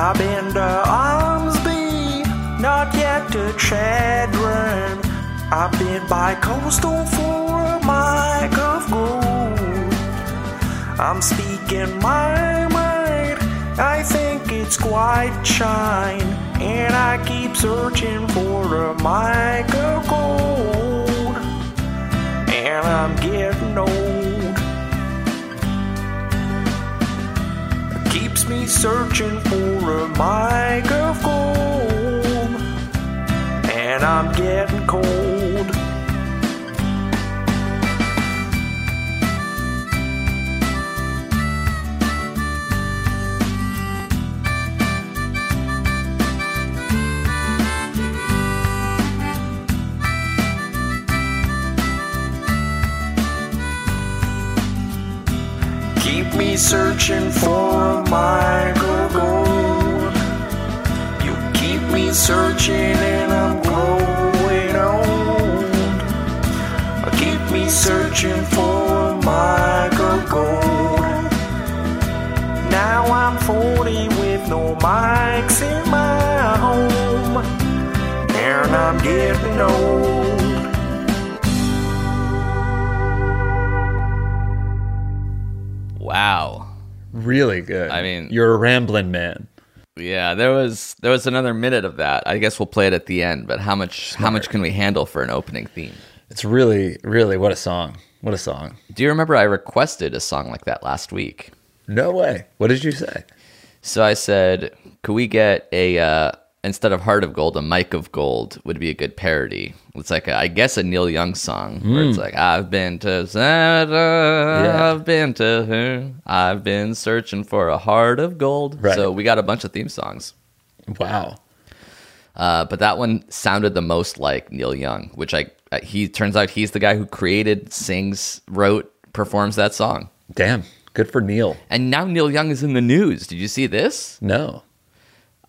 I've been to uh, Armsby, not yet to Chadron. I've been by Coastal for a mic of gold. I'm speaking my mind, I think it's quite shine. And I keep searching for a mic of gold. And I'm getting old. Me searching for a mic of gold. And I'm getting cold. Me searching for my gold. You keep me searching and I'm Really good. I mean- you're a rambling man. Yeah, there was there was another minute of that. I guess we'll play it at the end. But how much how much can we handle for an opening theme? It's really, really what a song. What a song. Do you remember I requested a song like that last week? No way. What did you say? So I said, could we get a uh, instead of Heart of Gold, a Mic of Gold would be a good parody. It's like a, I guess a Neil Young song where it's like I've been to Santa, I've been to her, I've been searching for a heart of gold. Right. So we got a bunch of theme songs. Wow. Uh, but that one sounded the most like Neil Young, which I he turns out he's the guy who created, sings, wrote, performs that song. Damn. Good for Neil. And now Neil Young is in the news. Did you see this? No.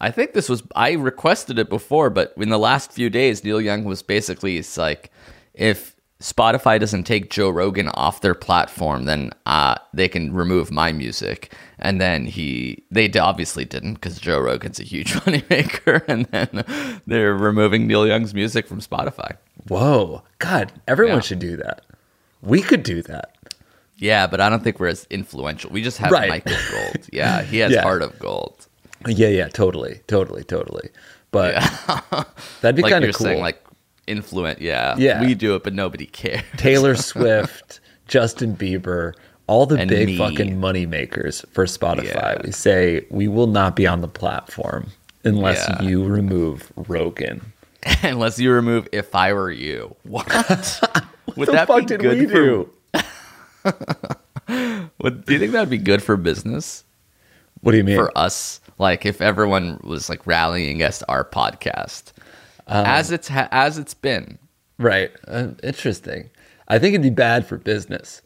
I think this was I requested it before, but in the last few days, Neil Young was basically like if Spotify doesn't take Joe Rogan off their platform, then uh, they can remove my music. And then he, they obviously didn't because Joe Rogan's a huge moneymaker. And then they're removing Neil Young's music from Spotify. Whoa. God, everyone Yeah. should do that. We could do that. Yeah, but I don't think we're as influential. We just have Right. Michael Gold. Yeah, he has Yeah. Heart of Gold. Yeah, yeah, totally. Totally, totally. But that'd be Like kind of cool. saying, like influent. Yeah, Yeah. we do it, but nobody cares. Taylor Swift, Justin Bieber, all the And big me. fucking money makers for Spotify. Yeah. We say we will not be on the platform unless Yeah. you remove Rogan. Unless you remove "If I Were You." What? Would the that fuck be did good we for? do? Would, do you think that'd be good for business? What do you mean? for us? Like if everyone was like rallying against our podcast, Um, as it's ha- as it's been. right. Uh, interesting. I think it'd be bad for business.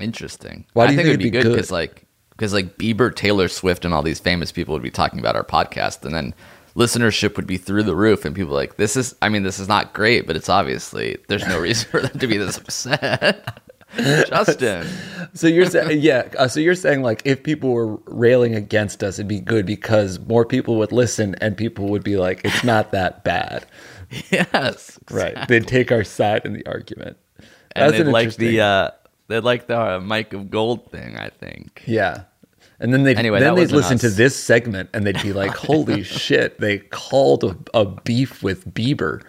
Interesting. Why do I you think think it'd be it'd be good good? because like because like Bieber, Taylor Swift, and all these famous people would be talking about our podcast, and then listenership would be through the roof, and people like this is. I mean, this is not great, but it's obviously there's no reason for them to be this upset. Justin, So you're saying, yeah. Uh, so you're saying like if people were railing against us, it'd be good because more people would listen and people would be like, it's not that bad, yes, right? They'd take our side in the argument. and That's they'd an like the uh, they'd like the uh, Mic of Gold thing. I think. yeah. And then they'd Anyway, then they'd listen to this segment and they'd be like, "Holy shit!" They called a, a beef with Bieber.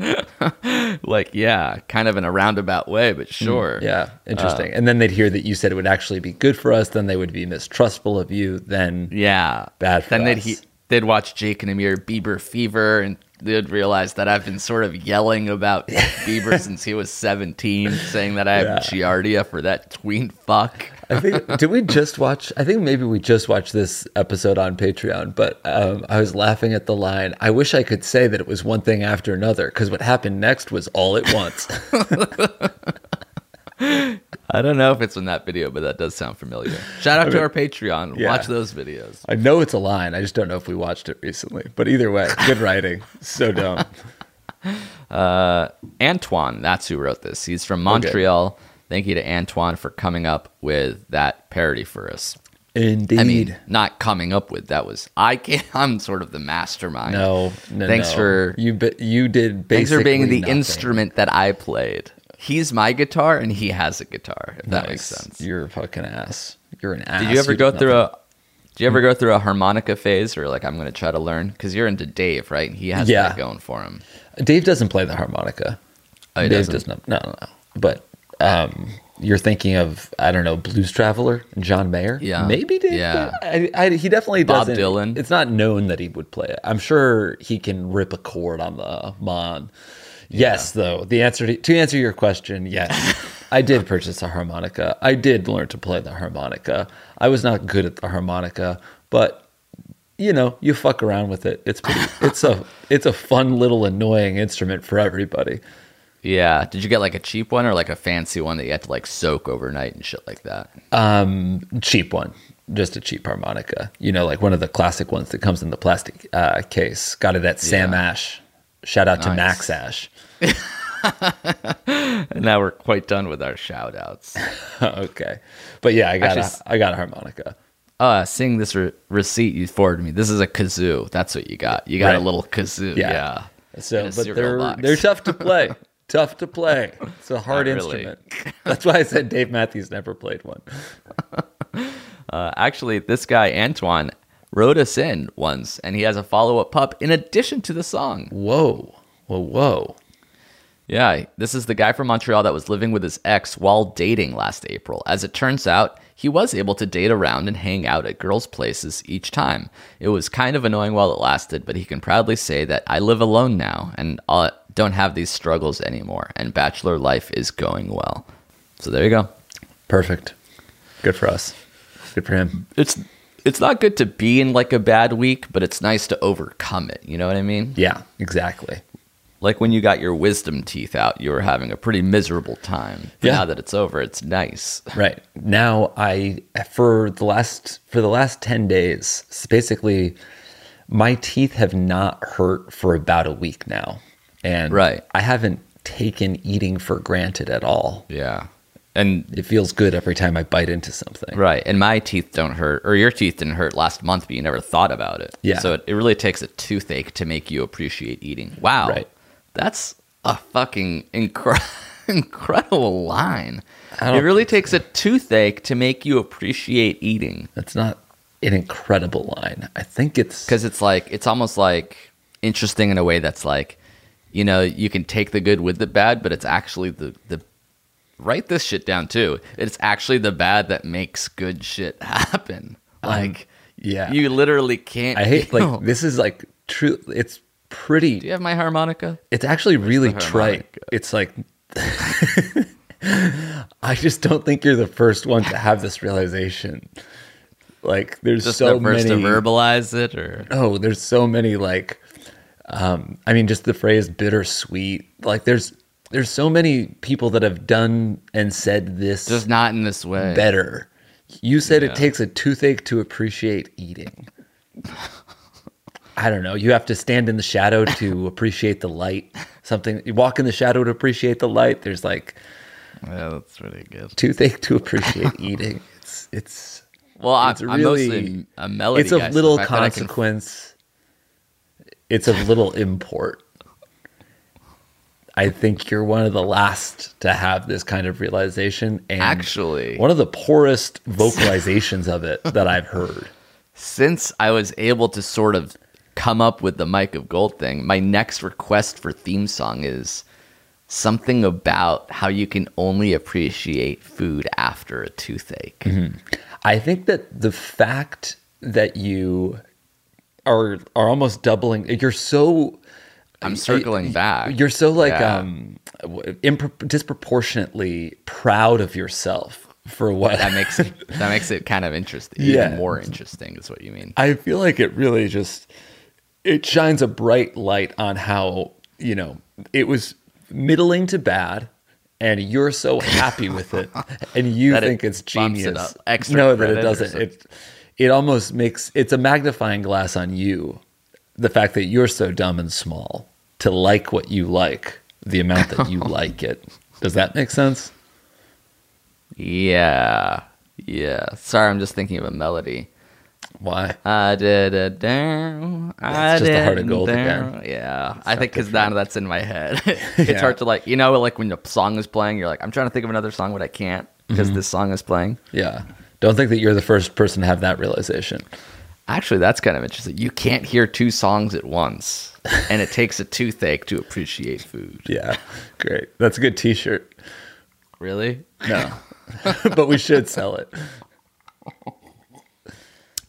Like, yeah, kind of in a roundabout way, but sure. Hmm, Yeah, interesting. and then they'd hear that you said it would actually be good for us. Then they would be mistrustful of you. Then Yeah. Bad for then they'd he, they'd watch Jake and Amir Bieber Fever and they'd realize that I've been sort of yelling about Bieber since he was 17, saying that I have Yeah. Giardia for that tween fuck. I think did we just watch? I think maybe we just watched this episode on Patreon. But um, I was laughing at the line. I wish I could say that it was one thing after another because what happened next was all at once. I don't know if it's in that video, but that does sound familiar. Shout out to our Patreon. yeah. Watch those videos. I know it's a line. I just don't know if we watched it recently. But either way, good writing. So dumb. Antoine, that's who wrote this. He's from Montreal. Thank you to Antoine for coming up with that parody for us. Indeed. I mean, not coming up with that was I can I'm sort of the mastermind. no, no. Thanks no. for you. You did. Basically thanks for being the nothing. instrument that I played. He's my guitar and he has a guitar. If that makes sense. You're a fucking ass. You're an ass. Did you ever did go through nothing. a Do you ever go through a harmonica phase or like I'm going to try to learn because you're into Dave, right? He has Yeah. that going for him. Dave doesn't play the harmonica. Oh, Dave doesn't? does not. No, no, no. But um, you're thinking of I don't know Blues Traveler, John Mayer. Yeah. maybe. Yeah. I, I, he definitely Bob doesn't. Dylan. It's not known that he would play it. I'm sure he can rip a chord on the mon. Yes, though the answer to, to answer your question, yes, I did purchase a harmonica. I did learn to play the harmonica. I was not good at the harmonica, but you know, you fuck around with it. It's pretty. It's a it's a fun little annoying instrument for everybody. Yeah. Did you get like a cheap one or like a fancy one that you had to like soak overnight and shit like that? Um, cheap one, just a cheap harmonica. You know, like one of the classic ones that comes in the plastic uh, case. Got it at Sam Yeah. Ash. Shout out to Nice. Max Ash. And now we're quite done with our shout outs. okay, but yeah, I got Actually, a, I got a harmonica. Uh, seeing this re- receipt you forwarded me. This is a kazoo. That's what you got. You got a little kazoo. Yeah. Yeah. So, but they're box. they're tough to play. tough to play. It's a hard really. instrument. That's why I said Dave Matthews never played one. Uh, actually, this guy Antoine wrote us in once, and he has a follow up pup in addition to the song. Whoa, whoa, whoa. Yeah, this is the guy from Montreal that was living with his ex while dating last April. As it turns out, he was able to date around and hang out at girls' places each time. It was kind of annoying while it lasted, but he can proudly say that I live alone now and uh, don't have these struggles anymore, and bachelor life is going well. So there you go. Perfect. Good for us. Good for him. It's it's not good to be in like a bad week, but it's nice to overcome it. You know what I mean? Yeah, exactly. Like when you got your wisdom teeth out, you were having a pretty miserable time. But Yeah. Now that it's over, it's nice. Right. Now I for the last for the last 10 days, basically my teeth have not hurt for about a week now. And Right. I haven't taken eating for granted at all. Yeah. And It feels good every time I bite into something. right, and my teeth don't hurt, or your teeth didn't hurt last month, but you never thought about it. Yeah. So it, it really takes a toothache to make you appreciate eating. Wow. Right. That's a fucking incre- incredible line. I It really takes a toothache to make you appreciate eating. That's not an incredible line. I think it's because it's like it's almost like interesting in a way that's like you know you can take the good with the bad but it's actually the the write this shit down too it's actually the bad that makes good shit happen um, like yeah. you literally can't I hate like this is like true it's pretty do you have my harmonica It's actually really the trite. It's like I just don't think you're the first one to have this realization. Like there's Just so the first many to verbalize it, or Oh, there's so many like um I mean just the phrase bittersweet. Like there's there's so many people that have done and said this just not in this way. better. You said Yeah. it takes a toothache to appreciate eating. I don't know. You have to stand in the shadow to appreciate the light. Something you walk in the shadow to appreciate the light. There's like Yeah, that's really good. toothache to appreciate eating. It's it's Well, I'm, it's I'm mostly a melody. it's of guy, little I consequence. It's of little import. I think you're one of the last to have this kind of realization, and Actually- one of the poorest vocalizations of it that I've heard. since I was able to sort of come up with the Mic of Gold thing, my next request for theme song is something about how you can only appreciate food after a toothache. Mm-hmm. I think that the fact that you are are almost doubling, you're so I'm circling back. You're so like Yeah. um impro- disproportionately proud of yourself for what that makes it that makes it kind of interesting. Yeah. Even more interesting is what you mean. I feel like it really just it shines a bright light on how, you know, it was middling to bad and you're so happy with it and you That it think it's it genius. up. Extra no, that it doesn't. It it almost makes it's a magnifying glass on you. The fact that you're so dumb and small to like what you like, the amount that you like it. Does that make sense? Yeah. Yeah. Sorry, I'm just thinking of a melody. Why? I did it down. I It's just a heart of did gold down. again. Yeah, I think because now that's in my head. it's Yeah. hard to like, you know, like when the song is playing, you're like, I'm trying to think of another song, but I can't because Mm-hmm. this song is playing. Yeah. Don't think that you're the first person to have that realization. Actually, that's kind of interesting. You can't hear two songs at once, and it takes a toothache to appreciate food. Yeah. Great. That's a good t-shirt. Really? No. but we should sell it.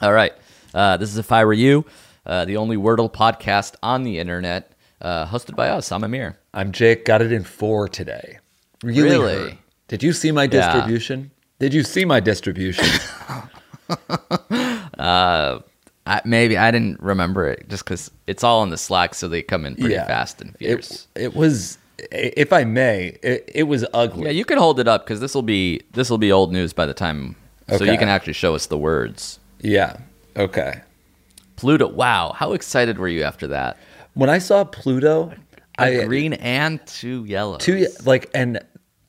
All right. Uh, this is If I Were You, uh, the only Wordle podcast on the internet, uh, hosted by us. I'm Amir. I'm Jake. Got it in four today. Really? Really? Did you see my distribution? Did you see my distribution? Uh, I, maybe I didn't remember it just because it's all in the Slack, so they come in pretty fast and fierce. It, it was, if I may, it, it was ugly. yeah, you can hold it up because this will be this will be old news by the time, so you can actually show us the words. yeah. Okay. Pluto. Wow, how excited were you after that? When I saw Pluto, A I green and two yellows. two like and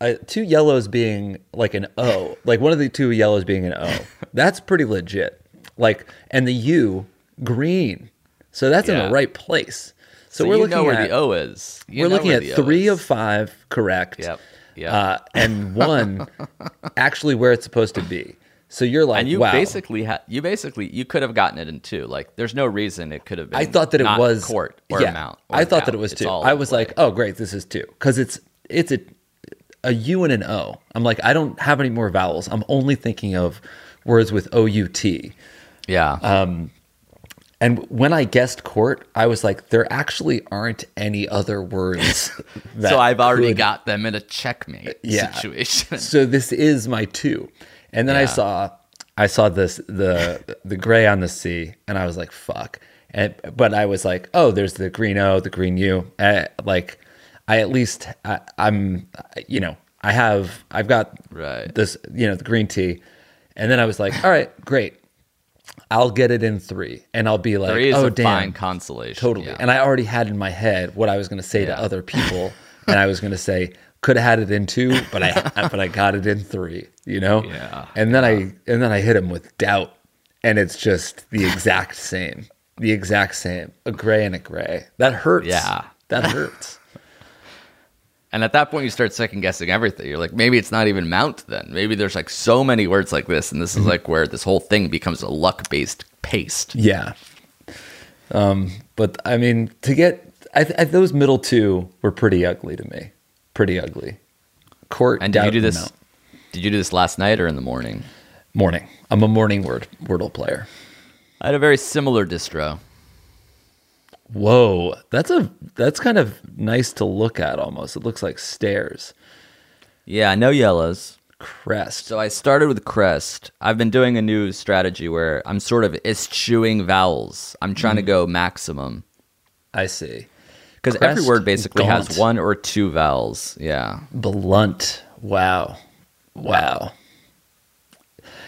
uh, two yellows being like an O, like one of the two yellows being an O. That's pretty legit. Like and the U green, so that's in the right place. So, So, we're you looking know where at the O is. You we're looking at three of five correct. Yep. Yep. Uh, and one actually where it's supposed to be. So you're like, and you wow. basically had you basically you could have gotten it in two. Like, there's no reason it could have been. I thought that it was court or yeah, mount. or I thought that it was It's two. I was like, oh great, this is two because it's it's a a U and an O. I'm like, I don't have any more vowels. I'm only thinking of words with O U T. yeah. uh, And when I guessed court, I was like, there actually aren't any other words. that so I've already could- got them in a checkmate Yeah. situation. so this is my two and then i saw i saw this the the gray on the sea and i was like fuck and but i was like oh there's the green o the green u uh, like i at least I, i'm you know i have i've got Right. this you know the green tea and then i was like all right great i'll get it in three and i'll be like oh a damn fine consolation. Totally. yeah. And I already had in my head what I was going to say Yeah. to other people, and I was going to say could have had it in two, but I but I got it in three. You know. Yeah. And then I and then I hit him with doubt, and it's just the exact same, the exact same, a gray and a gray. That hurts. Yeah. That hurts. And at that point, you start second guessing everything. You're like, maybe it's not even mount then. Maybe there's like so many words like this, and this Mm-hmm. is like where this whole thing becomes a luck based paste. yeah. Um. But I mean, to get I, I, those middle two were pretty ugly to me. Pretty ugly. Court. And did you do this? mount. Did you do this last night or in the morning? Morning. I'm a morning word Wordle player. I had a very similar distro. Whoa, that's a that's kind of nice to look at almost. It looks like stairs. Yeah, no yellows. Crest. So I started with crest. I've been doing a new strategy where I'm sort of eschewing vowels. I'm trying to mm. go maximum I see. because every word basically has one or two vowels. Yeah. Blunt. Wow. Wow.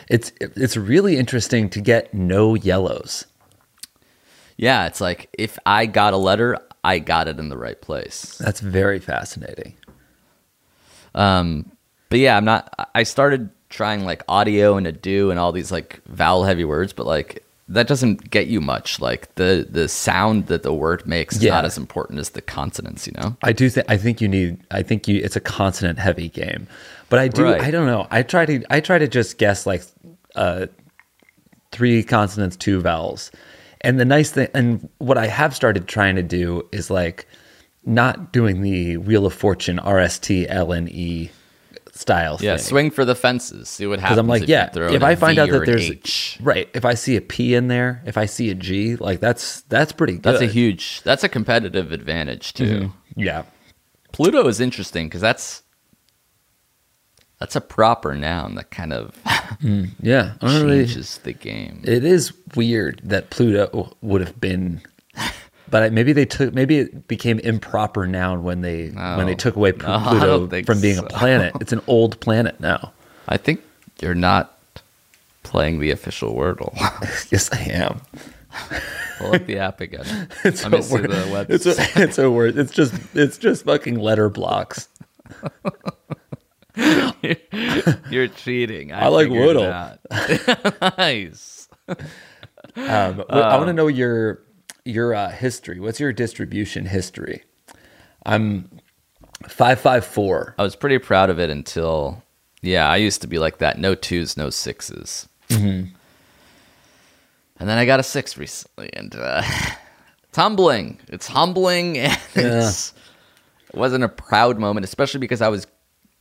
It's it's really interesting to get no yellows. Yeah, it's like if I got a letter, I got it in the right place. That's very fascinating. Um, but yeah, I'm not. I- started trying like audio and a do and all these like vowel heavy words, but like that doesn't get you much. Like the the sound that the word makes is not as important as the consonants. You know. I do think I think you need I think you it's a consonant heavy game. But I do Right. I don't know. I try to I try to just guess like uh three consonants, two vowels. And the nice thing and what I have started trying to do is like not doing the Wheel of Fortune RST LNE style Yeah, thing. swing for the fences. See what happens. I'm like, if yeah, if I find V out that there's H. right, if I see a P in there, if I see a G, like that's that's pretty good. that's a huge. That's a competitive advantage too. Mm-hmm. yeah. Pluto is interesting because that's that's a proper noun that kind of mm, Yeah. I don't really- changes the game. It is weird that Pluto would have been, but maybe they took maybe it became improper noun when they when they took away No, Pluto think from being so. a planet. It's an old planet now. I think you're not playing the official Wordle. yes, I am. Pull up the app again. It's me a word. It's a, it's a word. It's just it's just fucking letter blocks. You're cheating. I, I like that. nice. Um, I want to know your your uh, history. What's your distribution history? I'm five five four. I was pretty proud of it until, yeah, I used to be like that. No twos, no 6s Mm-hmm. And then I got a six recently, and uh, it's humbling. It's humbling, and it's, it wasn't a proud moment, especially because I was.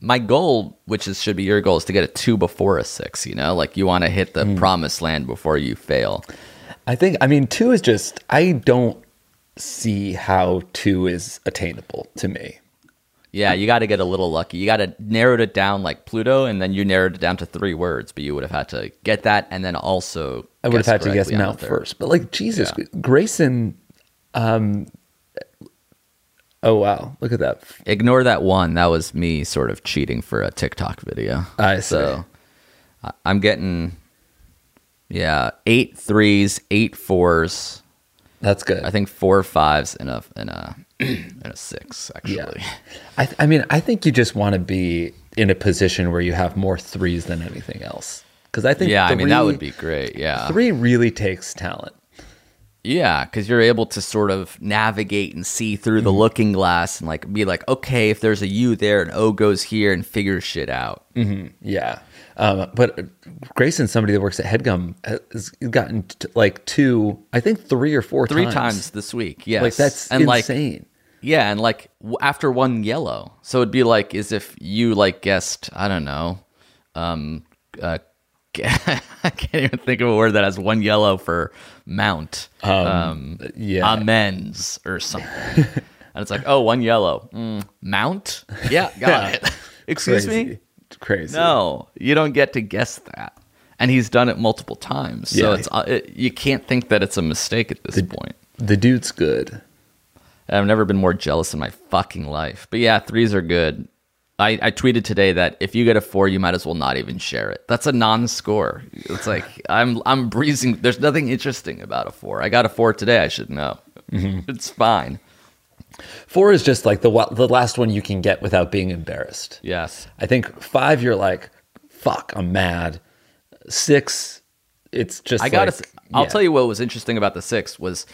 My goal, which is should be your goal, is to get a two before a six. You know, like you want to hit the Mm. promised land before you fail. I think. I mean, two is just. I don't see how two is attainable to me. Yeah, you got to get a little lucky. You got to narrow it down like Pluto, and then you narrowed it down to three words. But you would have had to get that, and then also I would have had to guess Mount first, but like Jesus, Yeah. Grayson. Um. Oh wow! Look at that. Ignore that one. That was me sort of cheating for a TikTok video. I see. So I'm getting, yeah, eight threes, eight fours. That's good. I think four fives and a and a and a six actually. Yeah. I, th- I mean, I think you just want to be in a position where you have more threes than anything else. Because I think Yeah, I mean that would be great. Yeah, three really takes talent. Yeah, because you're able to sort of navigate and see through Mm-hmm. the looking glass and like be like, okay, if there's a U there, an O goes here, and figure shit out. Yeah. Um, but Grayson, somebody that works at Headgum, has gotten t- like two, I think three or four Three times. times this week, yes. Like that's and like insane. yeah, and like w- after one yellow, so it'd be like as if you like guessed, I don't know, um, uh, I can't even think of a word that has one yellow for mount, um, yeah. amends or something. and it's like, oh, one yellow, mm, mount, yeah, got it. Excuse Crazy. me. Crazy. No, you don't get to guess that. And he's done it multiple times, so Yeah. it's uh, it, you can't think that it's a mistake at this point. The dude's good. I've never been more jealous in my fucking life. But yeah, threes are good. I, I tweeted today that if you get a four, you might as well not even share it. That's a non-score. It's like I'm I'm breezing. There's nothing interesting about a four. I got a four today. I should know. Mm-hmm. It's fine. Four is just like the the last one you can get without being embarrassed. Yes. I think five, you're like, fuck, I'm mad. Six, it's just I gotta. like, I'll yeah. tell you what was interesting about the six was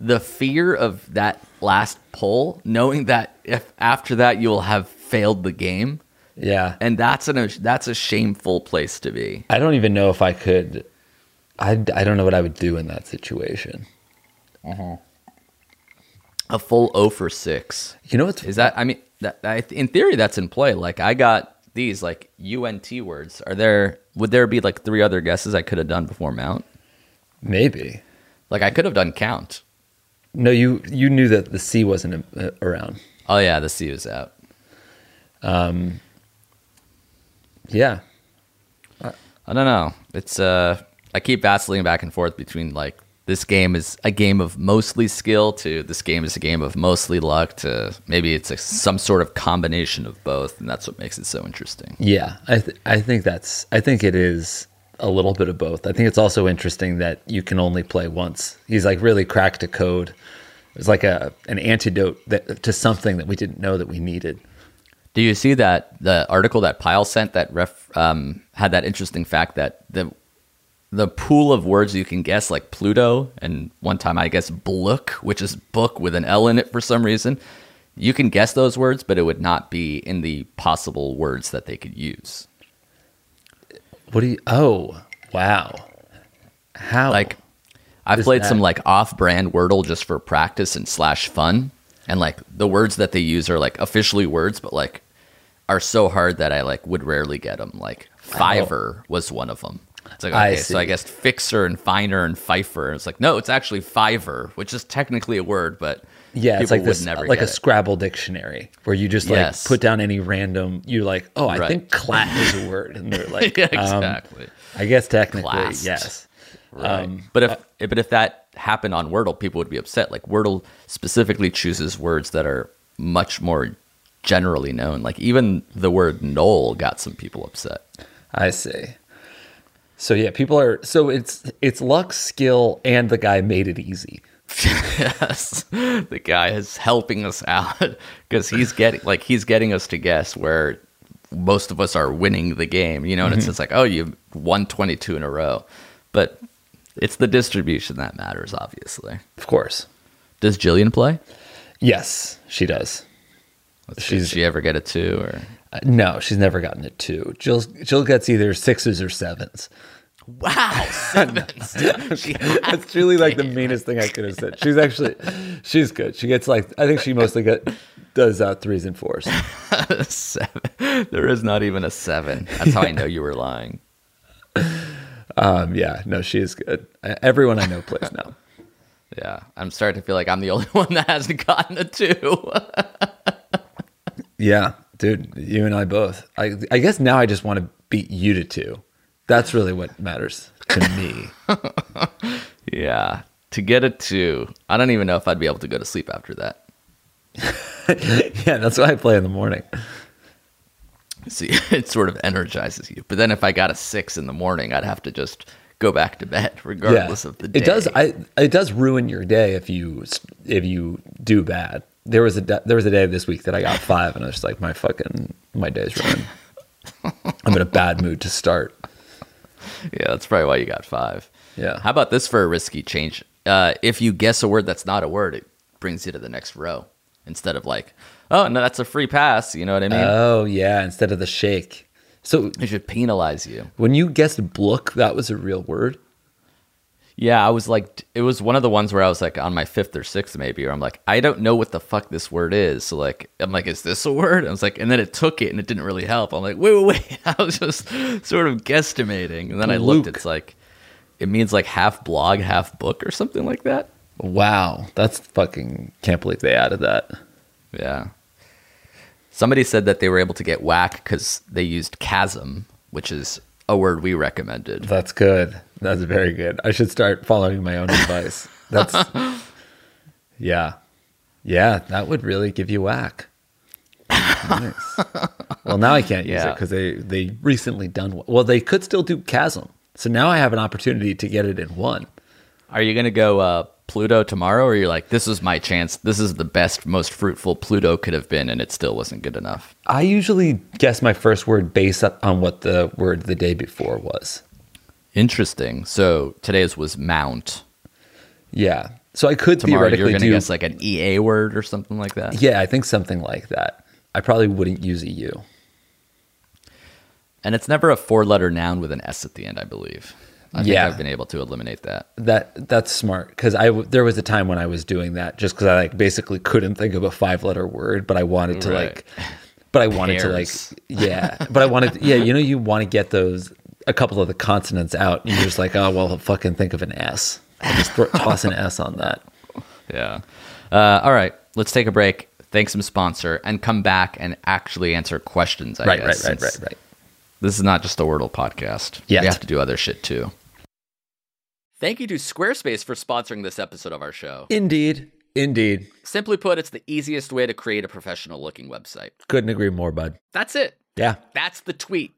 the fear of that last pull, knowing that if after that you'll have failed the game, Yeah. and that's an that's a shameful place to be. I don't even know if I could. I, I don't know what I would do in that situation. Uh-huh. A full O for six. You know what's Is that? I mean, that, I, in theory, that's in play. Like I got these like UNT words. Are there? Would there be like three other guesses I could have done before mount? maybe? Like I could have done count. No, you you knew that the C wasn't uh, around. Oh yeah, the C was out. Yeah, I don't know. It's uh, I keep vacillating back and forth between like this game is a game of mostly skill to this game is a game of mostly luck to maybe it's a, some sort of combination of both, and that's what makes it so interesting. Yeah, I th- I think that's I think it is a little bit of both. I think it's also interesting that you can only play once. He's like really cracked a code. It's like a an antidote that, to something that we didn't know that we needed. Do you see that the article that Pyle sent that ref um, had that interesting fact that the the pool of words you can guess, like Pluto, and one time I guess Blook, which is book with an L in it for some reason. You can guess those words, but it would not be in the possible words that they could use. What do you? Oh, wow! How? Like, I've played some like off-brand Wordle just for practice and slash fun, and like the words that they use are like officially words, but like are so hard that I like would rarely get them. Like fiver was one of them. It's like I okay, so I guess fixer and finer and fifer. It's like no, it's actually fiver, which is technically a word, but yeah, it's like this, like a it. Scrabble dictionary where you just like Yes. put down any random. You're like, oh, I Right. think clat is a word, and they're like, Yeah, um, exactly. I guess technically, Classed. yes. Right. Um, but if uh, eh, but if that happened on Wordle, people would be upset. Like Wordle specifically chooses words that are much more generally known. Like even the word knoll got some people upset. I see. So yeah, people are so it's it's luck, skill, and the guy made it easy. yes, the guy is helping us out because he's getting like he's getting us to guess where most of us are winning the game. You know, and it's mm-hmm. just like, oh, you won twenty two in a row, but it's the distribution that matters. Obviously, Of course. does Jillian play? Yes, she does. Let's see, She's- Did she ever get a two or? Uh, no, she's never gotten a two. Jill Jill gets either sixes or sevens. Wow, sevens. She That's truly like the meanest thing I could have said. She's actually she's good. She gets like I think she mostly get does uh, threes and fours. seven. There is not even a seven. That's how I know you were lying. Um, yeah, no, she is good. Everyone I know plays now. Yeah, I'm starting to feel like I'm the only one that hasn't gotten a two. Yeah, dude, you and I both. I I guess now I just want to beat you to two. That's really what matters to me. yeah, to get a two, I don't even know if I'd be able to go to sleep after that. yeah, that's why I play in the morning. See, it sort of energizes you. But then if I got a six in the morning, I'd have to just go back to bed, regardless of the day. It does. I it does ruin your day if you if you do bad. There was a there was a day this week that I got five, and I was like, my fucking my day's ruined. I'm in a bad mood to start. Yeah, that's probably why you got five. Yeah. How about this for a risky change? Uh, if you guess a word that's not a word, it brings you to the next row instead of like, oh no, that's a free pass. You know what I mean? Oh yeah, instead of the shake. So it should penalize you. when you guessed blook, that was a real word. Yeah, I was like, it was one of the ones where I was like on my fifth or sixth maybe, or I'm like, I don't know what the fuck this word is. So like, I'm like, is this a word? I was like, and then it took it and it didn't really help. I'm like, wait, wait, wait. I was just sort of guesstimating, and then I looked. Luke. It's like, it means like half blog, half book, or something like that. Wow, that's fucking can't believe they added that. Yeah. Somebody said that they were able to get whack because they used chasm, which is a word we recommended. That's good. That's very good. I should start following my own advice. That's yeah, yeah. That would really give you whack. Nice. Well, now I can't use it because they they recently done well. They could still do chasm. So now I have an opportunity to get it in one. Are you gonna go uh, Pluto tomorrow, or you're like, this is my chance. This is the best, most fruitful Pluto could have been, and it still wasn't good enough. I usually guess my first word based on what the word the day before was. Interesting. So today's was mount. Yeah. So I could Tomorrow you're theoretically gonna do guess like an EA word or something like that. Yeah, I think something like that. I probably wouldn't use a U. And it's never a four-letter noun with an S at the end, I believe. I think Yeah. I've been able to eliminate that. That that's smart because I there was a time when I was doing that just because I like basically couldn't think of a five letter word, but I wanted to Right. like, but I wanted to like yeah, but I wanted yeah, you know you want to get those a couple of the consonants out, and you're just like oh well, fucking think of an S, I'll just throw, toss an S on that. Yeah. Uh, all right. Let's take a break. Thank some sponsor and come back and actually answer questions. I Right, guess, right, right, right, right. This is not just a Wordle podcast. Yet. We have to do other shit too. Thank you to Squarespace for sponsoring this episode of our show. Indeed. Indeed. Simply put, it's the easiest way to create a professional looking website. Couldn't agree more, bud. That's it. Yeah. That's the tweet.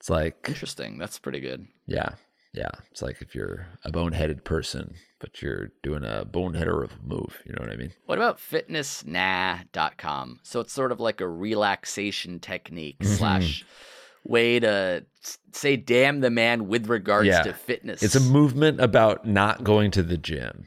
It's like, Interesting. That's pretty good. yeah, yeah. It's like if you're a boneheaded person, but you're doing a boneheader of a move. You know what I mean? What about fitnessnah.com? So it's sort of like a relaxation technique Mm-hmm. slash way to say damn the man with regards Yeah. to fitness. It's a movement about not going to the gym.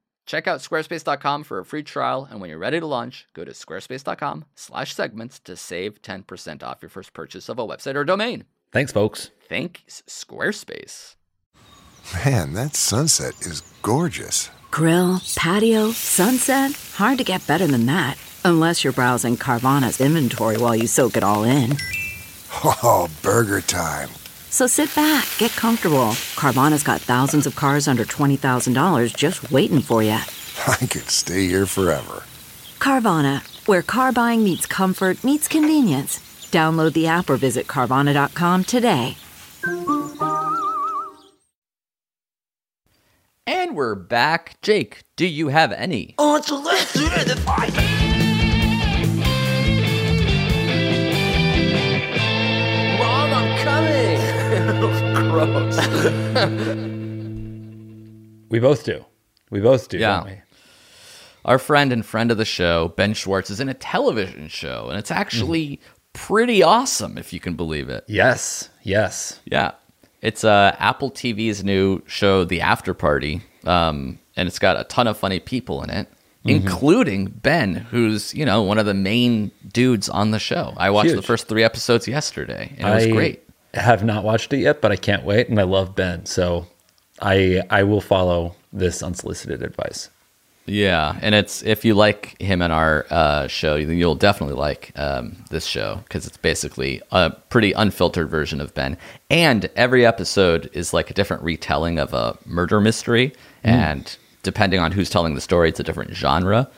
check out squarespace.com for a free trial. And when you're ready to launch, go to squarespace.com slash segments to save 10% off your first purchase of a website or domain. Thanks, folks. Thanks, Squarespace. Man, that sunset is gorgeous. Grill, patio, sunset. Hard to get better than that. Unless you're browsing Carvana's inventory while you soak it all in. Oh, burger time. So sit back, get comfortable. Carvana's got thousands of cars under $20,000 just waiting for you. I could stay here forever. Carvana, where car buying meets comfort, meets convenience. Download the app or visit Carvana.com today. And we're back. Jake, do you have any? Mom, Gross. We both do. We both do, Yeah. don't we? Our friend and friend of the show, Ben Schwartz, is in a television show, and it's actually pretty awesome, if you can believe it. Yes. Yes. Yeah. It's uh, Apple TV's new show, The Afterparty, um, and it's got a ton of funny people in it, including Ben, who's, you know, one of the main dudes on the show. I watched the first three episodes yesterday, and it was great. Have not watched it yet, but I can't wait, and I love Ben, so I I will follow this unsolicited advice. Yeah, and it's if you like him in our uh, show, you'll definitely like um, this show because it's basically a pretty unfiltered version of Ben. And every episode is like a different retelling of a murder mystery, and depending on who's telling the story, it's a different genre.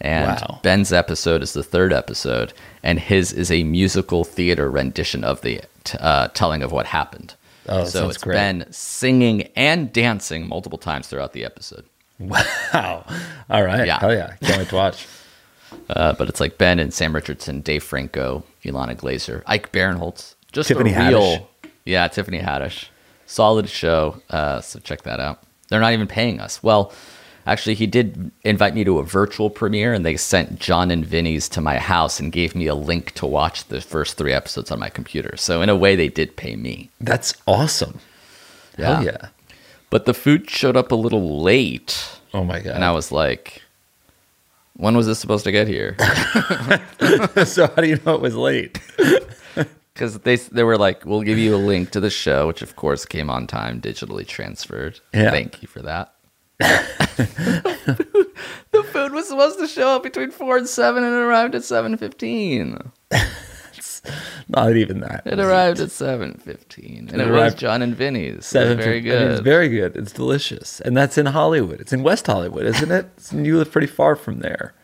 And Wow. Ben's episode is the third episode, and his is a musical theater rendition of the t- uh, telling of what happened. Oh, so it's great. Ben singing and dancing multiple times throughout the episode. Wow. All right. Yeah. Hell yeah. Can't wait to watch. Uh, but it's like Ben and Sam Richardson, Dave Franco, Ilana Glazer, Ike Barinholtz. Just Tiffany a real, Haddish. yeah, Tiffany Haddish. Solid show. Uh, so check that out. They're not even paying us. Well, actually, he did invite me to a virtual premiere, and they sent Jon and Vinny's to my house and gave me a link to watch the first three episodes on my computer. So in a way, they did pay me. That's awesome. Hell Yeah. yeah. But the food showed up a little late, Oh my god. and I was like, "When was this supposed to get here?" so how do you know it was late? because they they were like, "We'll give you a link to the show," which of course came on time, digitally transferred. Yeah. Thank you for that. the food was supposed to show up between four and seven, and it arrived at seven fifteen. Not even that. It arrived at seven fifteen, and It it, was Jon and Vinny's. Seven very fif- I mean, good. it's very good. It's delicious, and that's in Hollywood. It's in West Hollywood, isn't it? You live pretty far from there.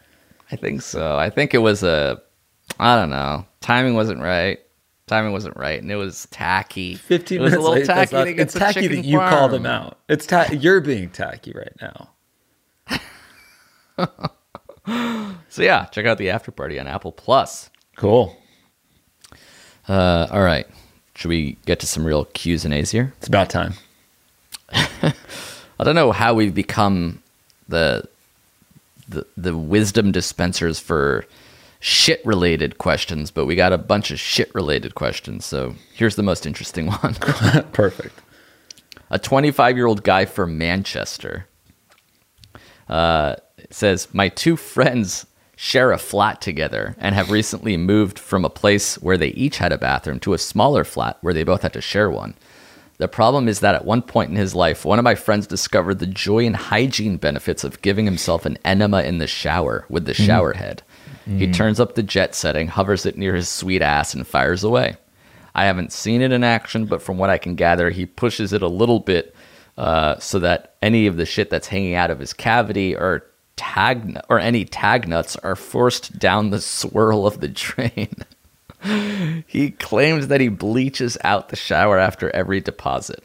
I think so. I think it was a, I don't know. Timing wasn't right. Timing wasn't right, and it was tacky. 15 it was minutes a little late, tacky. not- it's tacky that you called him out. It's ta- you're being tacky right now. So yeah, check out the Afterparty on Apple Plus. Cool. Uh, all right, should we get to some real Q's and A's here? It's about time. I don't know how we've become the the the wisdom dispensers for shit related questions, but we got a bunch of shit related questions. So here's the most interesting one. Perfect. a 25 year old guy from Manchester uh, says, My two friends share a flat together and have recently moved from a place where they each had a bathroom to a smaller flat where they both had to share one. The problem is that at one point in his life, one of my friends discovered the joy and hygiene benefits of giving himself an enema in the shower with the shower head. He turns up the jet setting, hovers it near his sweet ass, and fires away. I haven't seen it in action, but from what I can gather, he pushes it a little bit uh, so that any of the shit that's hanging out of his cavity or tag or any tag nuts are forced down the swirl of the drain. he claims that he bleaches out the shower after every deposit.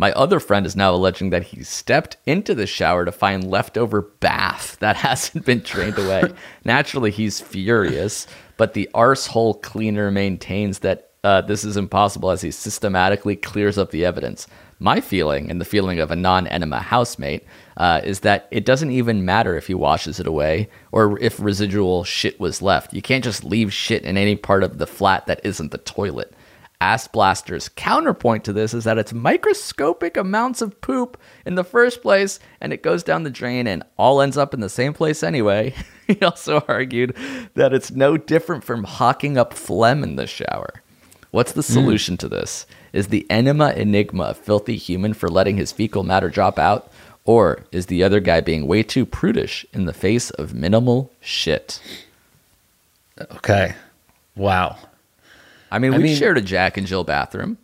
My other friend is now alleging that he stepped into the shower to find leftover bath that hasn't been drained away. Naturally, he's furious, but the arsehole cleaner maintains that uh, this is impossible as he systematically clears up the evidence. My feeling, and the feeling of a non enema housemate, uh, is that it doesn't even matter if he washes it away or if residual shit was left. You can't just leave shit in any part of the flat that isn't the toilet. Ass Blaster's counterpoint to this is that it's microscopic amounts of poop in the first place and it goes down the drain and all ends up in the same place anyway. he also argued that it's no different from hawking up phlegm in the shower. What's the hmm. solution to this? Is the enema enigma a filthy human for letting his fecal matter drop out? Or is the other guy being way too prudish in the face of minimal shit? Okay. Wow. I mean, I we mean- shared a Jack and Jill bathroom.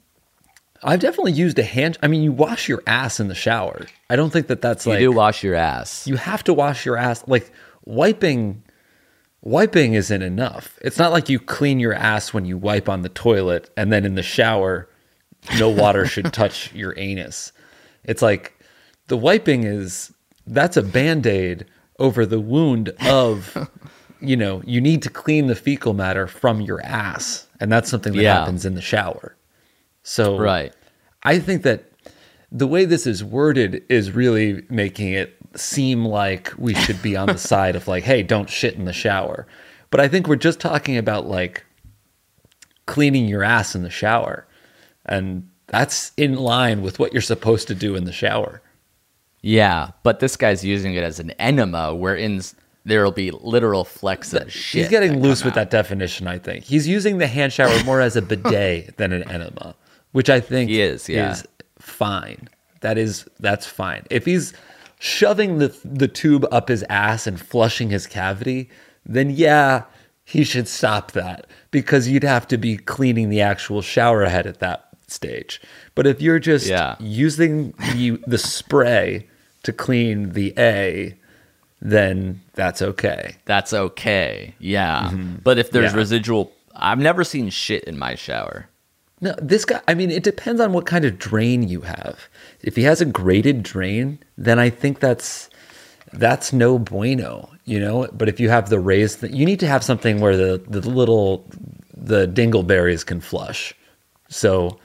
I've definitely used a hand. I mean, you wash your ass in the shower. I don't think that that's You like you do wash your ass. you have to wash your ass. Like wiping, wiping isn't enough. It's not like you clean your ass when you wipe on the toilet and then in the shower, no water should touch your anus. It's like the wiping is that's a band aid over the wound of, you know, you need to clean the fecal matter from your ass, and that's something that Yeah. happens in the shower. So Right. I think that the way this is worded is really making it seem like we should be on the side of like, hey, don't shit in the shower. But I think we're just talking about like cleaning your ass in the shower. And that's in line with what you're supposed to do in the shower. Yeah, but this guy's using it as an enema, wherein there'll be literal flecks of shit. He's getting loose with out. that definition, I think. He's using the hand shower more as a bidet than an enema, which I think He is, yeah. is fine. That is that's fine. If he's shoving the the tube up his ass and flushing his cavity, then yeah, he should stop that because you'd have to be cleaning the actual shower head at that stage. But if you're just Yeah. using the the spray to clean the A, then that's okay. That's okay. Yeah, but if there's Mm-hmm. Yeah. residual, I've never seen shit in my shower. No, this guy, I mean, it depends on what kind of drain you have. If he has a graded drain, then I think that's that's no bueno, you know? But if you have the raised, you need to have something where the, the little, the dingleberries can flush. So,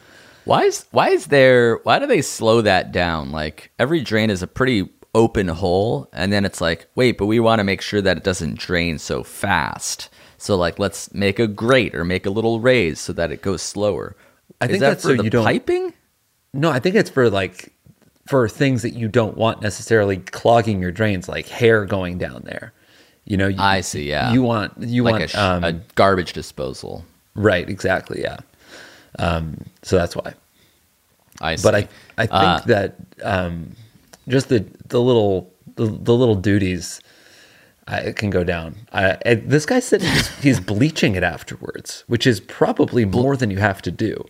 Why is why is there? Why do they slow that down? Like every drain is a pretty open hole, and then it's like, wait, but we want to make sure that it doesn't drain so fast. So like, let's make a grate or make a little raise so that it goes slower. I think that that's for so the you don't- piping. no, I think it's for like, for things that you don't want necessarily clogging your drains, like hair going down there. You know, you, I see, yeah. You want, you like want, a, sh- um, a garbage disposal. right, exactly, yeah. Um, so that's why. I see. but I I think Uh, that um, just the the little the, the little duties uh, it can go down. This guy said he's, he's bleaching it afterwards, which is probably more than you have to do.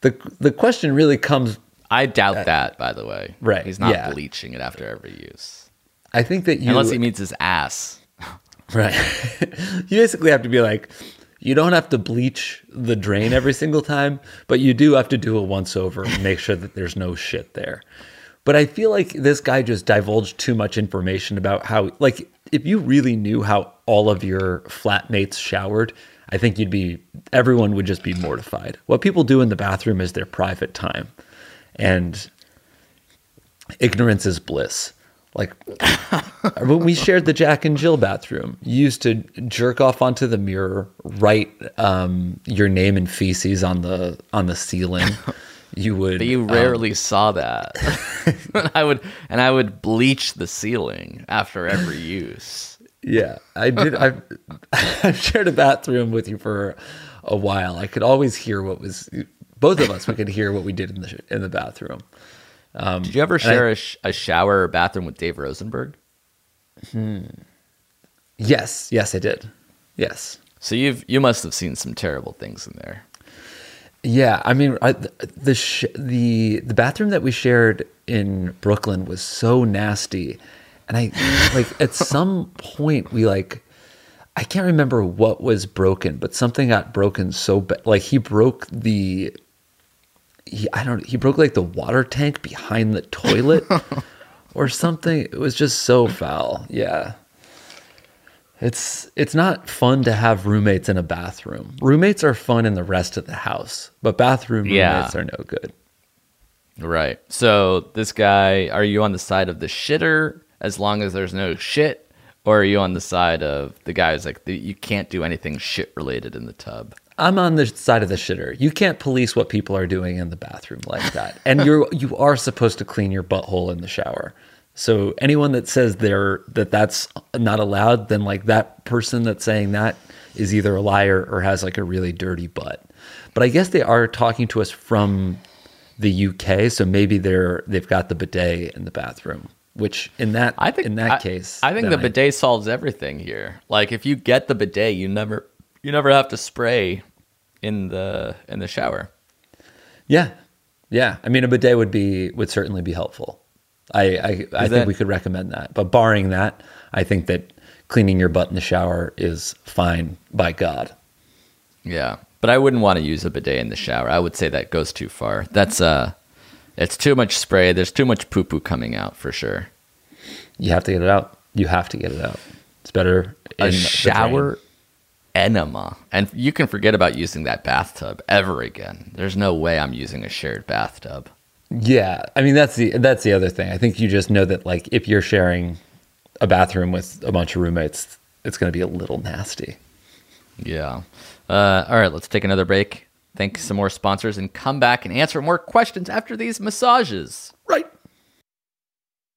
the The question really comes. I doubt that. By the way, Right, He's not yeah. bleaching it after every use, I think that you unless he means his ass. Right. you basically have to be like, you don't have to bleach the drain every single time, but you do have to do a once over and make sure that there's no shit there. But I feel like this guy just divulged too much information about how, like, if you really knew how all of your flatmates showered, I think you'd be, everyone would just be mortified. What people do in the bathroom is their private time. And ignorance is bliss. Like when we shared the Jack and Jill bathroom, you used to jerk off onto the mirror, write um, your name and feces on the on the ceiling. You would. But you um, rarely saw that. I would, and I would bleach the ceiling after every use. yeah, I did. I've, I've shared a bathroom with you for a while. I could always hear what was. Both of us, we could hear what we did in the in the bathroom. Did you ever share a sh- a shower or bathroom with Dave Rosenberg? hmm. Yes, yes, I did. Yes. So you've you must have seen some terrible things in there. Yeah, I mean, I, the sh- the the bathroom that we shared in Brooklyn was so nasty, and I like at some point we like I can't remember what was broken, but something got broken so bad. Like he broke the he I don't he broke like the water tank behind the toilet or something. It was just so foul. Yeah. It's it's not fun to have roommates in a bathroom. Roommates are fun in the rest of the house, but bathroom Yeah. roommates are no good. Right. So this guy, are you on the side of the shitter as long as there's no shit, or are you on the side of the guy who's like the, you can't do anything shit related in the tub? I'm on the side of the shitter. You can't police what people are doing in the bathroom like that. And you're you are supposed to clean your butthole in the shower. So anyone that says they're that that's not allowed, then like that person that's saying that is either a liar or has like a really dirty butt. But I guess they are talking to us from the UK, so maybe they're they've got the bidet in the bathroom. Which in that I think in that I- case, I think the bidet solves everything here. Like if you get the bidet, you never you never have to spray in the in the shower. Yeah, yeah. I mean, a bidet would be would certainly be helpful. I I, I think that- we could recommend that. But barring that, I think that cleaning your butt in the shower is fine by God. Yeah, but I wouldn't want to use a bidet in the shower. I would say that goes too far. That's uh, it's too much spray. There's too much poo poo coming out for sure. You have to get it out. You have to get it out. It's better in A shower enema, and you can forget about using that bathtub ever again. There's no way I'm using a shared bathtub. Yeah, I mean that's the that's the other thing. I think you just know that like if you're sharing a bathroom with a bunch of roommates, it's going to be a little nasty. Yeah. Uh, all right, let's take another break. Thank some more sponsors and come back and answer more questions after these massages. Right.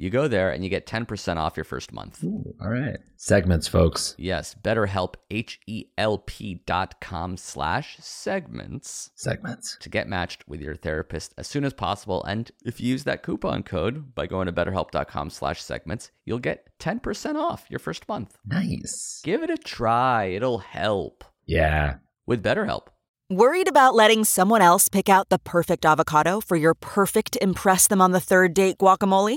You go there and you get 10% off your first month. Ooh, all right. Segments, folks. Yes, betterhelp, H-E-L-P dot com slash segments Segments. to get matched with your therapist as soon as possible. And if you use that coupon code by going to betterhelp.com slash segments, you'll get 10% off your first month. Nice. Give it a try. It'll help Yeah. with BetterHelp. Worried about letting someone else pick out the perfect avocado for your perfect Impress Them on the Third Date guacamole?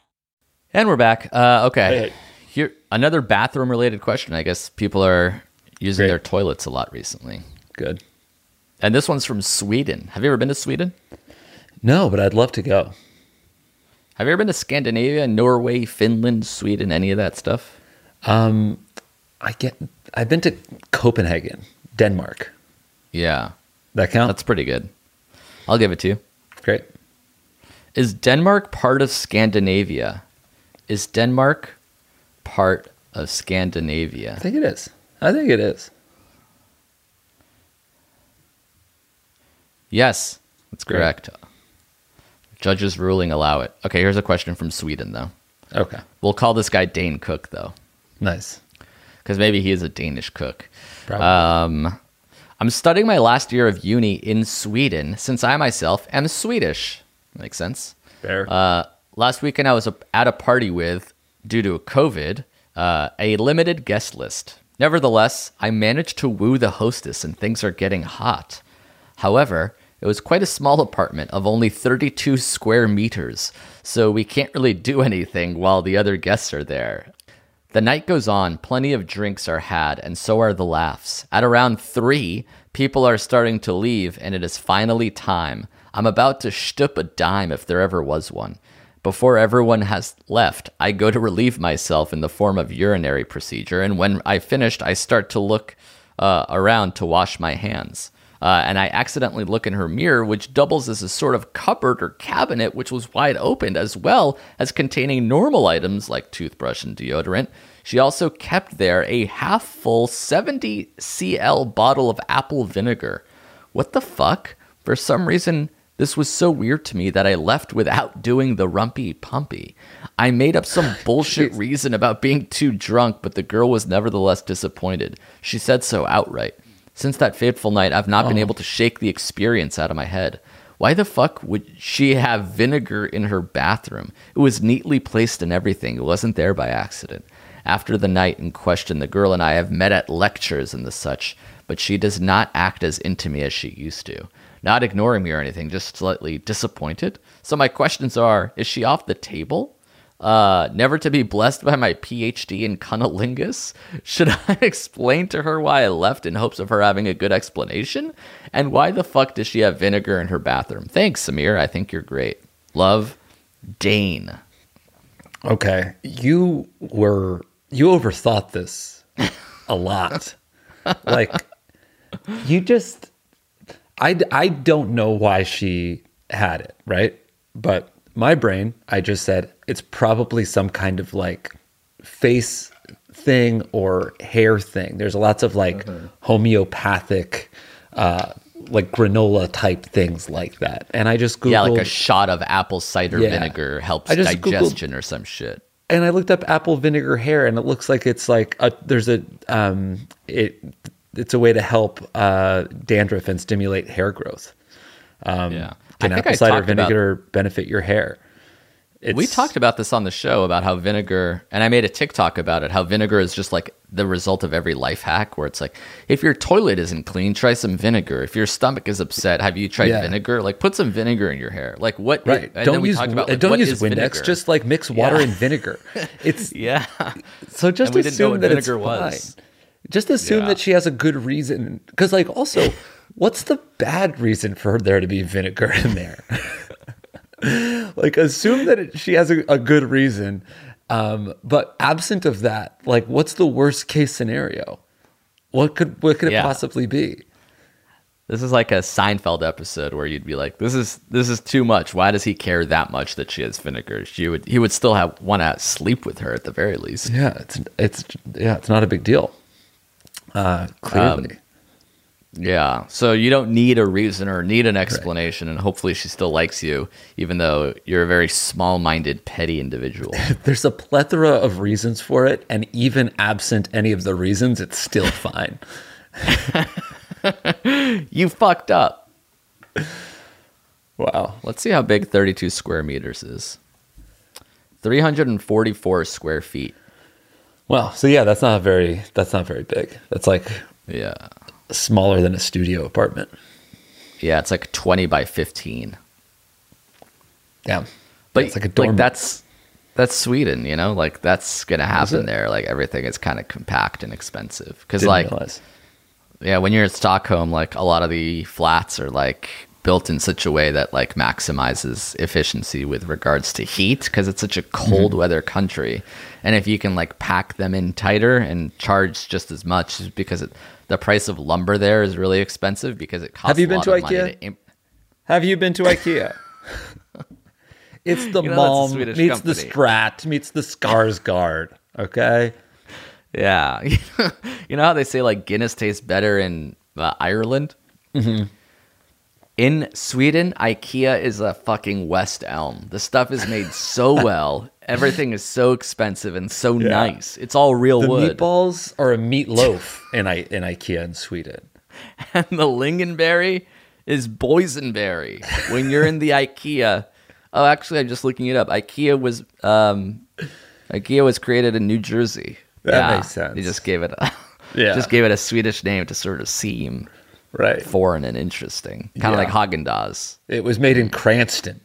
And we're back. Uh, okay. Hey. Here, another bathroom related question. I guess people are using Great. their toilets a lot recently. Good. And this one's from Sweden. Have you ever been to Sweden? No, but I'd love to go. Have you ever been to Scandinavia, Norway, Finland, Sweden, any of that stuff? Um, I get. I've been to Copenhagen, Denmark. Yeah, That count? that's pretty good. I'll give it to you. great. Is Denmark part of Scandinavia? Is Denmark part of Scandinavia? I think it is. I think it is. Yes, that's Great. correct. Judge's ruling allow it. Okay, here's a question from Sweden, though. Okay. We'll call this guy Dane Cook, though, Nice. because maybe he is a Danish cook. Probably. Um, I'm studying my last year of uni in Sweden since I myself am Swedish. Makes sense. Fair. Uh, last weekend, I was at a party with, due to COVID, uh, a limited guest list. Nevertheless, I managed to woo the hostess and things are getting hot. However, it was quite a small apartment of only 32 square meters, so we can't really do anything while the other guests are there. The night goes on, plenty of drinks are had, and so are the laughs. At around three, people are starting to leave, and it is finally time. I'm about to shtup a dime if there ever was one. Before everyone has left, I go to relieve myself in the form of urinary procedure, and when I finished, I start to look uh, around to wash my hands. Uh, and I accidentally look in her mirror, which doubles as a sort of cupboard or cabinet, which was wide open, as well as containing normal items like toothbrush and deodorant. She also kept there a half full 70 cl bottle of apple vinegar. What the fuck? For some reason, this was so weird to me that I left without doing the rumpy pumpy. I made up some bullshit reason about being too drunk, but the girl was nevertheless disappointed. She said so outright. Since that fateful night, I've not been oh. able to shake the experience out of my head. Why the fuck would she have vinegar in her bathroom? It was neatly placed and everything. It wasn't there by accident. After the night in question, the girl and I have met at lectures and the such, but she does not act as into me as she used to. Not ignoring me or anything, just slightly disappointed. So my questions are: Is she off the table? Uh, never to be blessed by my PhD in cunnilingus? Should I explain to her why I left in hopes of her having a good explanation? And why the fuck does she have vinegar in her bathroom? Thanks, Samir. I think you're great. Love, Dane. Okay. You were you overthought this a lot. like you just I I don't know why she had it, right? But my brain, I just said it's probably some kind of like face thing or hair thing. There's lots of like homeopathic uh like granola type things like that. And I just googled Yeah, like a shot of apple cider Yeah. vinegar helps I just Googled- digestion or some shit. and I looked up apple vinegar hair, and it looks like it's like a, there's a um it it's a way to help uh, dandruff and stimulate hair growth. Um, Yeah. Can I apple cider talked about- vinegar benefit your hair? It's, we talked about this on the show about how vinegar, and I made a TikTok about it. How vinegar is just like the result of every life hack, where it's like, if your toilet isn't clean, try some vinegar. If your stomach is upset, have you tried Yeah. vinegar? Like, put some vinegar in your hair. Like, what? right. and don't we use talked about, like, don't use Windex. vinegar? Just like mix water Yeah. and vinegar. It's yeah. so just And we didn't know assume what that it's vinegar was. fine. Just assume Yeah. that she has a good reason. Because like also, what's the bad reason for there to be vinegar in there? like assume that it, she has a, a good reason um, but absent of that like what's the worst case scenario what could what could it Yeah. possibly be This is like a Seinfeld episode where you'd be like, "This is this is too much. Why does he care that much that she has vinegar? She would he would still have want to sleep with her at the very least." yeah it's it's yeah it's not a big deal uh clearly Yeah. So you don't need a reason or need an explanation, and hopefully she still likes you, even though you're a very small-minded, petty individual. There's a plethora of reasons for it, and even absent any of the reasons, it's still fine. you fucked up. Wow. Let's see how big 32 square meters is. 344 square feet. Well, so yeah, that's not very that's not very big. That's like Yeah. smaller than a studio apartment. Yeah, it's like 20 by 15. Yeah. But it's like a dorm. like that's that's Sweden, you know? Like that's going to happen there. Like everything is kind of compact and expensive cuz like realize. yeah, when you're in Stockholm, like a lot of the flats are like built in such a way that like maximizes efficiency with regards to heat because it's such a cold weather country. And if you can like pack them in tighter and charge just as much because it, the price of lumber there is really expensive because it costs Have you been to IKEA? imp- Have you been to IKEA? it's the You know, that's a Malm Swedish meets the company. Strat meets the Skarsgård. Okay. Yeah. you know how they say like Guinness tastes better in uh, Ireland? Mm-hmm. In Sweden, IKEA is a fucking West Elm. The stuff is made so well. Everything is so expensive and so nice. It's all real The wood. meatballs are a meatloaf in I in IKEA in Sweden. and the lingonberry is boysenberry. When you're in the IKEA, oh, actually, I'm just looking it up. IKEA was um, IKEA was created in New Jersey. That makes sense. They just gave it a, Yeah. just gave it a Swedish name to sort of seem Right. foreign and interesting, kind of Yeah. like Haagen Dazs. It was made in Cranston.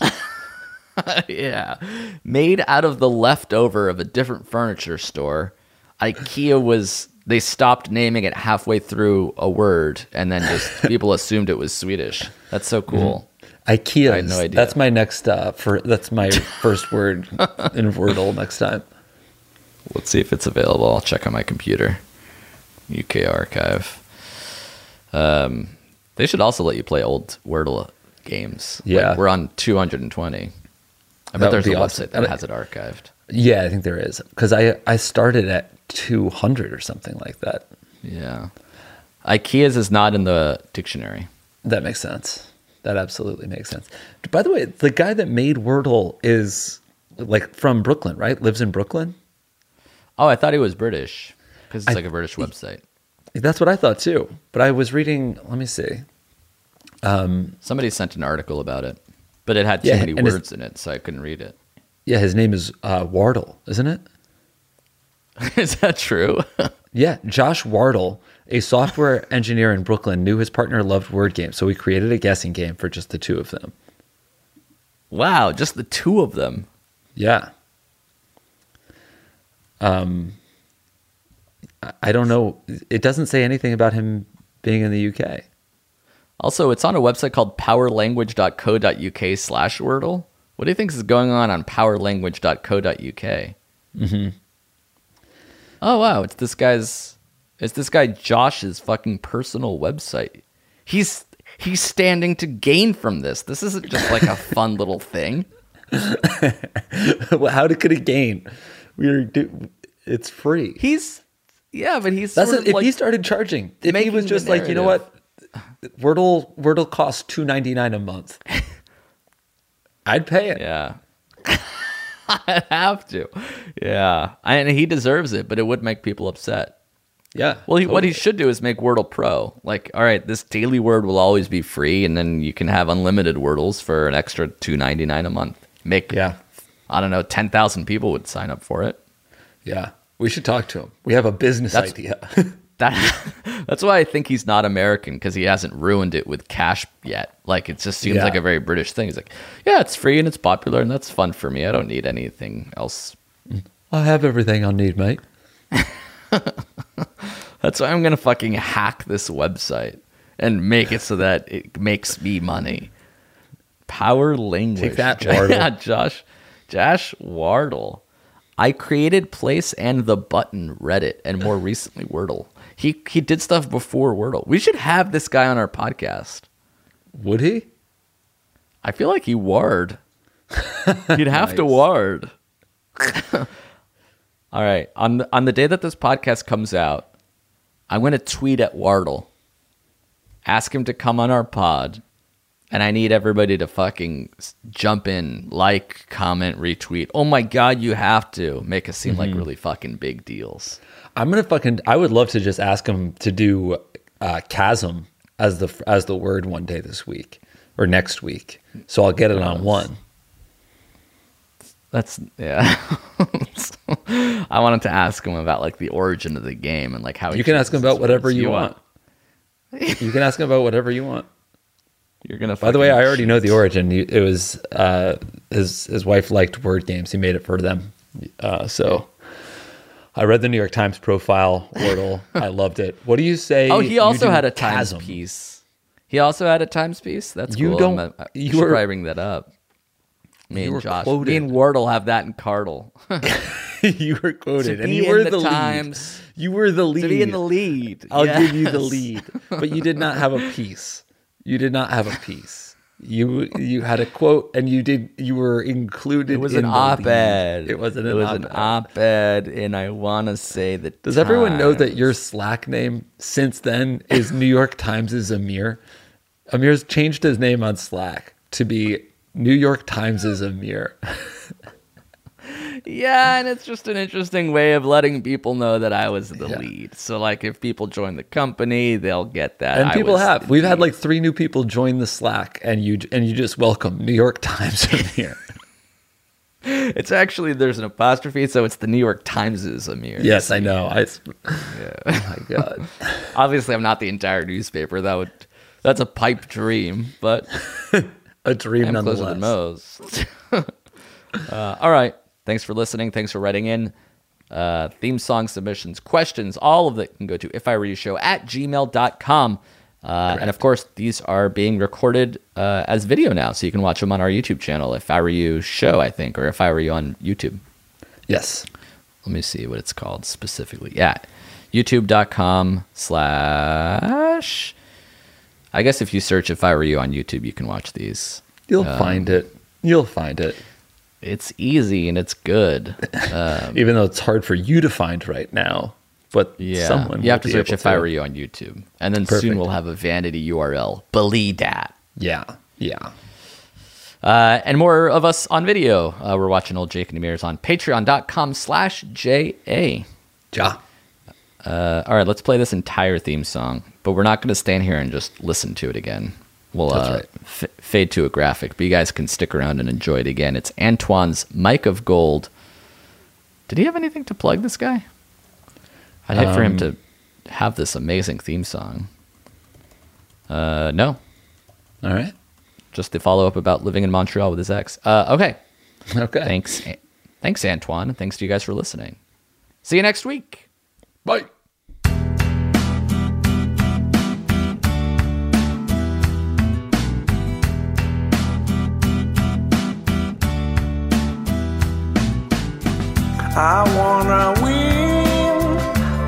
yeah, made out of the leftover of a different furniture store. IKEA was. They stopped naming it halfway through a word, and then just people assumed it was Swedish. That's so cool. IKEA. I had no idea. That's my next uh for that's my first word in Wordle next time. Let's see if it's available. I'll check on my computer. UK archive. Um, they should also let you play old Wordle games. Like, Yeah. we're on 220. I bet there's a awesome. website that has it archived. Yeah, I think there is because I I started at two hundred or something like that. Yeah. IKEA's is not in the dictionary. That makes sense. That absolutely makes sense. By the way, the guy that made Wordle is like from Brooklyn, right? Lives in Brooklyn. Oh, I thought he was British because it's I- like a British website. That's what I thought too. But I was reading. Let me see. Somebody sent an article about it, but it had too Yeah, many words in it, so I couldn't read it. Yeah, his name is uh, Wardle, isn't it? is that true? Yeah, Josh Wardle, a software engineer in Brooklyn, knew his partner loved word games, so he created a guessing game for just the two of them. wow, just the two of them. Yeah. Um, I- don't know. It doesn't say anything about him being in the UK. Also, it's on a website called powerlanguage.co.uk slash Wordle. What do you think is going on on powerlanguage.co.uk? Mm-hmm. Oh wow, it's this guy's it's this guy Josh's fucking personal website. He's he's standing to gain from this. This isn't just like a fun little thing. Well, How could it gain? We're do, it's free. He's yeah, but he's That's sort a, of if like, he started charging. If he was just like, you know what, Wordle Wordle costs two ninety nine a month. I'd pay it. Yeah. I'd have to. Yeah. And he deserves it, but it would make people upset. Yeah. Well, he, what he should do is make Wordle Pro. Like, all right, this daily word will always be free, and then you can have unlimited Wordles for an extra two ninety nine a month. Make Yeah. I don't know, ten thousand people would sign up for it. Yeah. We should talk to him. We have a business That's- idea. That that's why I think he's not American because he hasn't ruined it with cash yet. Like it just seems Yeah. like a very British thing. He's like, yeah, it's free and it's popular and that's fun for me. I don't need anything else. I have everything I need, mate. That's why I'm gonna fucking hack this website and make it so that it makes me money. Power language. Take that, Wardle. Yeah, Josh. Josh Wardle. I created Place and the Button Reddit and more recently Wordle. He he did stuff before Wordle. We should have this guy on our podcast. Would he? I feel like he ward. He'd have to ward. All right. On the, on the day that this podcast comes out, I'm going to tweet at Wardle ask him to come on our pod, and I need everybody to fucking jump in, like, comment, retweet. Oh my god, you have to make us seem like Mm-hmm. really fucking big deals. I'm gonna fucking. I would love to just ask him to do uh, chasm as the as the word one day this week or next week. So I'll get it on one. That's yeah. I wanted to ask him about like the origin of the game and like how You can ask him about whatever words. you want. You can ask him about whatever you want. You're gonna. By the way, I already know the origin. It was uh, his his wife liked word games. He made it for them. Uh, so I read the New York Times profile Wordle. I loved it. What do you say? Oh, he also had a times chasm? piece. He also had a times piece. That's You cool. don't- I'm, uh, you were- probably bring that up. Me and Josh, quoted. me and Wardle have that in Cardle. you were quoted, and you in were the, the, lead. times. You were the lead. To be in the lead. I'll give you the lead, but you did not have a piece. You did not have a piece. You you had a quote, and you did. You were included. It was in an op-ed. It wasn't an It was op-ed. an op-ed, and I want to say that. Does everyone know that your Slack name since then is New York Times' is Amir? Amir's changed his name on Slack to be New York Times' is Amir. Yeah, and it's just an interesting way of letting people know that I was the lead. So, like, if people join the company, they'll get that. And I people have. We've had like three new people join the Slack, and you and you just welcome New York Times here It's actually there's an apostrophe, so it's the New York Times' is Amir. yes, I know. I, Oh my god. Obviously, I'm not the entire newspaper. That would that's a pipe dream, but A dream I'm closer nonetheless. than most. uh, all right. Thanks for listening. Thanks for writing in. Uh, theme song submissions, questions, all of it can go to if I were you show at gmail.com. Uh, and of course, these are being recorded uh, as video now, so you can watch them on our YouTube channel, If I Were You Show, I think, or If I Were You on YouTube. Yes. Let me see what it's called specifically. Yeah, youtube.com slash. I guess if you search If I Were You on YouTube, you can watch these. You'll Um, find it. You'll find it. It's easy and it's good. Even though it's hard for you to find right now. But Yeah, someone you have to search if I were you on YouTube, and then Perfect. soon we'll have a vanity URL. Believe that. Yeah. Yeah. Uh, and more of us on video. Uh, we're watching old Jake and Amir's on patreon.com slash JA. Ja. Uh, all right, let's play this entire theme song, but we're not going to stand here and just listen to it again. We'll uh, right. f- fade to a graphic, but you guys can stick around and enjoy it again. It's Antoine's Mic of Gold. Did he have anything to plug, this guy? I'd hate for him Um, to have this amazing theme song. Uh, no, All right. just the follow up about living in Montreal with his ex. Uh, okay. Okay. Thanks. Thanks, Antoine. and Thanks to you guys for listening. See you next week. Bye. I wanna win,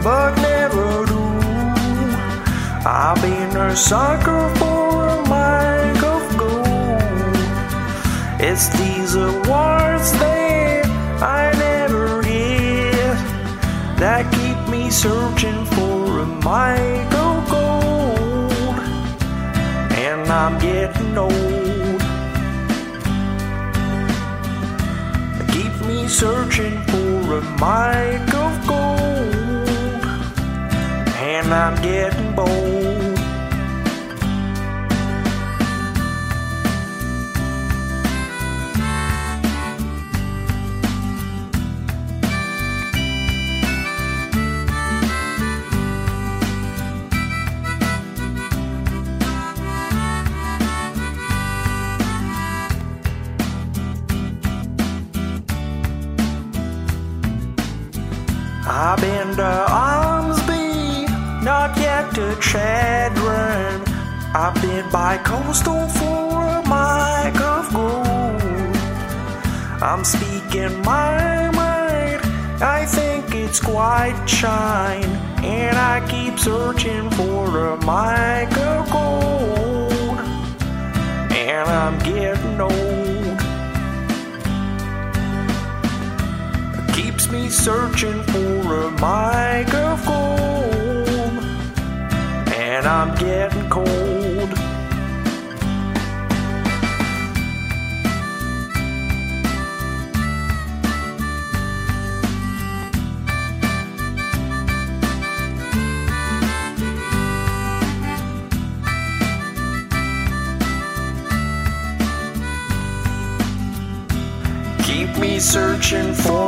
but never do. I've been a sucker for a mic of gold. It's these awards that I never get that keep me searching for a mic of gold. And I'm getting old. Searching for a mic of gold, and I'm getting bold. Chadron. I've been by Coastal for a mic of gold. I'm speaking my mind, I think it's quite shine. And I keep searching for a mic of gold. And I'm getting old. keeps me searching for a mic of gold, and I'm getting cold. Keep me searching for